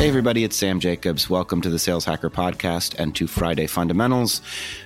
Hey, everybody, it's Sam Jacobs. Welcome to the Sales Hacker Podcast and to Friday Fundamentals.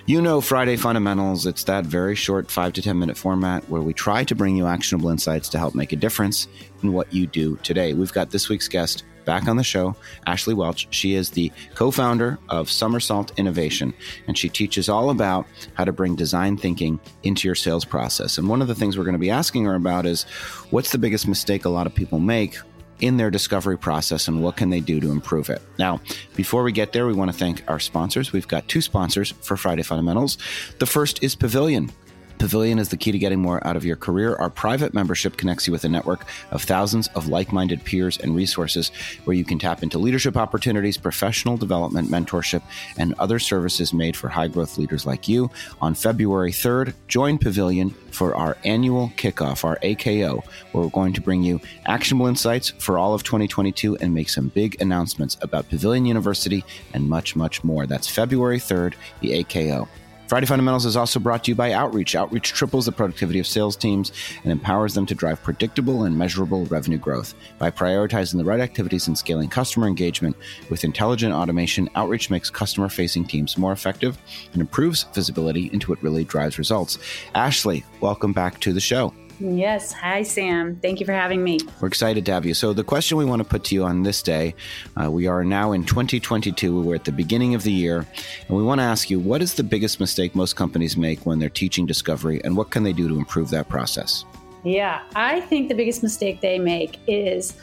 You know, Friday Fundamentals, it's that very short five to 10 minute format where we try to bring you actionable insights to help make a difference in what you do today. We've got this week's guest back on the show, Ashley Welch. She is the co founder of Somersault Innovation, and she teaches all about how to bring design thinking into your sales process. And one of the things we're going to be asking her about is what's the biggest mistake a lot of people make in their discovery process and what can they do to improve it. Now, before we get there, we want to thank our sponsors. We've got two sponsors for Friday Fundamentals. The first is Pavilion. Pavilion is the key to getting more out of your career. Our private membership connects you with a network of thousands of like minded peers and resources where you can tap into leadership opportunities, professional development, mentorship, and other services made for high growth leaders like you. On February 3rd, join Pavilion for our annual kickoff, our AKO, where we're going to bring you actionable insights for all of 2022 and make some big announcements about Pavilion University and much, much more. That's February 3rd, the AKO. Friday Fundamentals is also brought to you by Outreach. Outreach triples the productivity of sales teams and empowers them to drive predictable and measurable revenue growth. By prioritizing the right activities and scaling customer engagement with intelligent automation, Outreach makes customer facing teams more effective and improves visibility into what really drives results. Ashley, welcome back to the show. Yes. Hi, Sam. Thank you for having me. We're excited to have you. So, the question we want to put to you on this day uh, we are now in 2022. We're at the beginning of the year, and we want to ask you what is the biggest mistake most companies make when they're teaching discovery, and what can they do to improve that process? Yeah, I think the biggest mistake they make is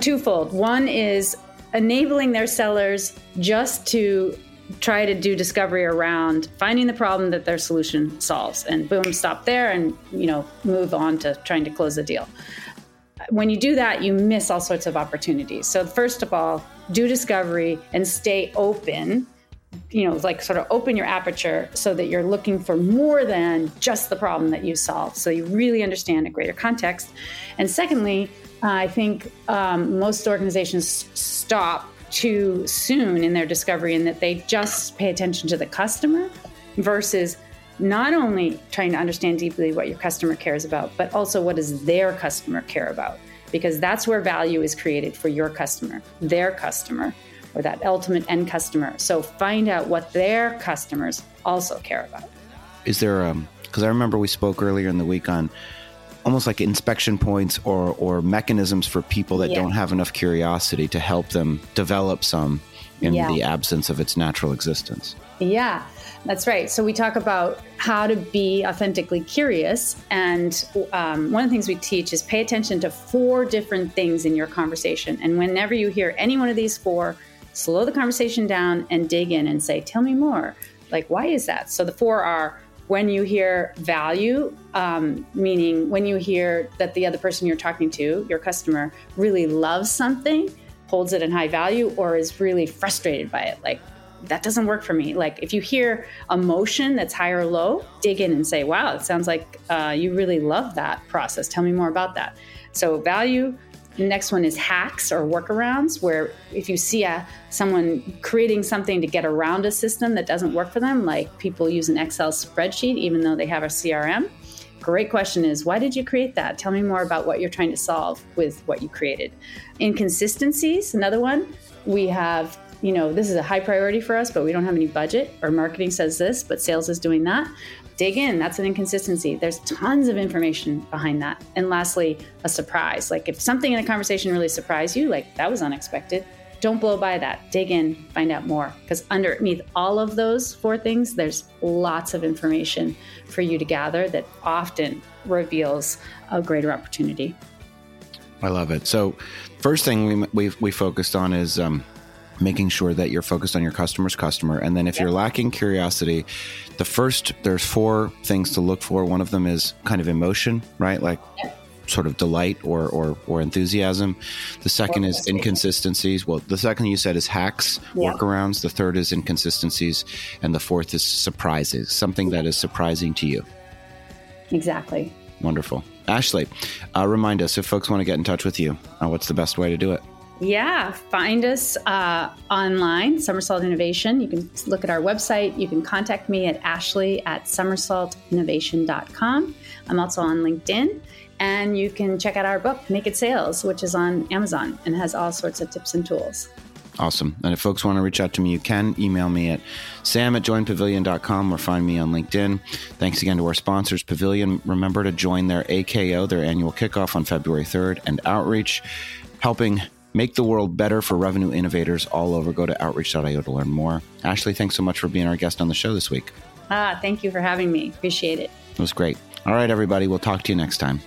twofold. One is enabling their sellers just to try to do discovery around finding the problem that their solution solves. And boom stop there and you know move on to trying to close the deal. When you do that you miss all sorts of opportunities. So first of all do discovery and stay open you know like sort of open your aperture so that you're looking for more than just the problem that you solve so you really understand a greater context. And secondly i think um, most organizations stop too soon in their discovery and that they just pay attention to the customer versus not only trying to understand deeply what your customer cares about, but also what does their customer care about? Because that's where value is created for your customer, their customer, or that ultimate end customer. So find out what their customers also care about. Is there um because I remember we spoke earlier in the week on almost like inspection points or or mechanisms for people that yeah. don't have enough curiosity to help them develop some in yeah. the absence of its natural existence. Yeah, that's right. So we talk about how to be authentically curious, and um, one of the things we teach is pay attention to four different things in your conversation. And whenever you hear any one of these four, slow the conversation down and dig in and say, "Tell me more." Like, why is that? So the four are when you hear value, um, meaning when you hear that the other person you're talking to, your customer, really loves something, holds it in high value, or is really frustrated by it, like that doesn't work for me. Like if you hear emotion that's high or low, dig in and say, wow, it sounds like uh, you really love that process. Tell me more about that. So value, next one is hacks or workarounds, where if you see a, someone creating something to get around a system that doesn't work for them, like people use an Excel spreadsheet even though they have a CRM, great question is why did you create that? Tell me more about what you're trying to solve with what you created. Inconsistencies, another one. We have you know, this is a high priority for us, but we don't have any budget, or marketing says this, but sales is doing that dig in. That's an inconsistency. There's tons of information behind that. And lastly, a surprise. Like if something in a conversation really surprised you, like that was unexpected, don't blow by that. Dig in, find out more. Because underneath all of those four things, there's lots of information for you to gather that often reveals a greater opportunity. I love it. So, first thing we we, we focused on is um, making sure that you're focused on your customer's customer. And then if yep. you're lacking curiosity, the first, there's four things to look for. One of them is kind of emotion, right? Like yep. sort of delight or, or, or enthusiasm. The second is inconsistencies. Well, the second you said is hacks, workarounds. The third is inconsistencies. And the fourth is surprises, something that is surprising to you. Exactly. Wonderful. Ashley, uh, remind us if folks want to get in touch with you, uh, what's the best way to do it? Yeah, find us uh, online, Somersault Innovation. You can look at our website. You can contact me at ashley at somersaultinnovation.com. I'm also on LinkedIn. And you can check out our book, Naked Sales, which is on Amazon and has all sorts of tips and tools. Awesome. And if folks want to reach out to me, you can email me at sam at joinpavilion.com or find me on LinkedIn. Thanks again to our sponsors, Pavilion. Remember to join their AKO, their annual kickoff on February 3rd, and Outreach, helping make the world better for revenue innovators all over. Go to outreach.io to learn more. Ashley, thanks so much for being our guest on the show this week. Ah, thank you for having me. Appreciate it. It was great. All right, everybody. We'll talk to you next time.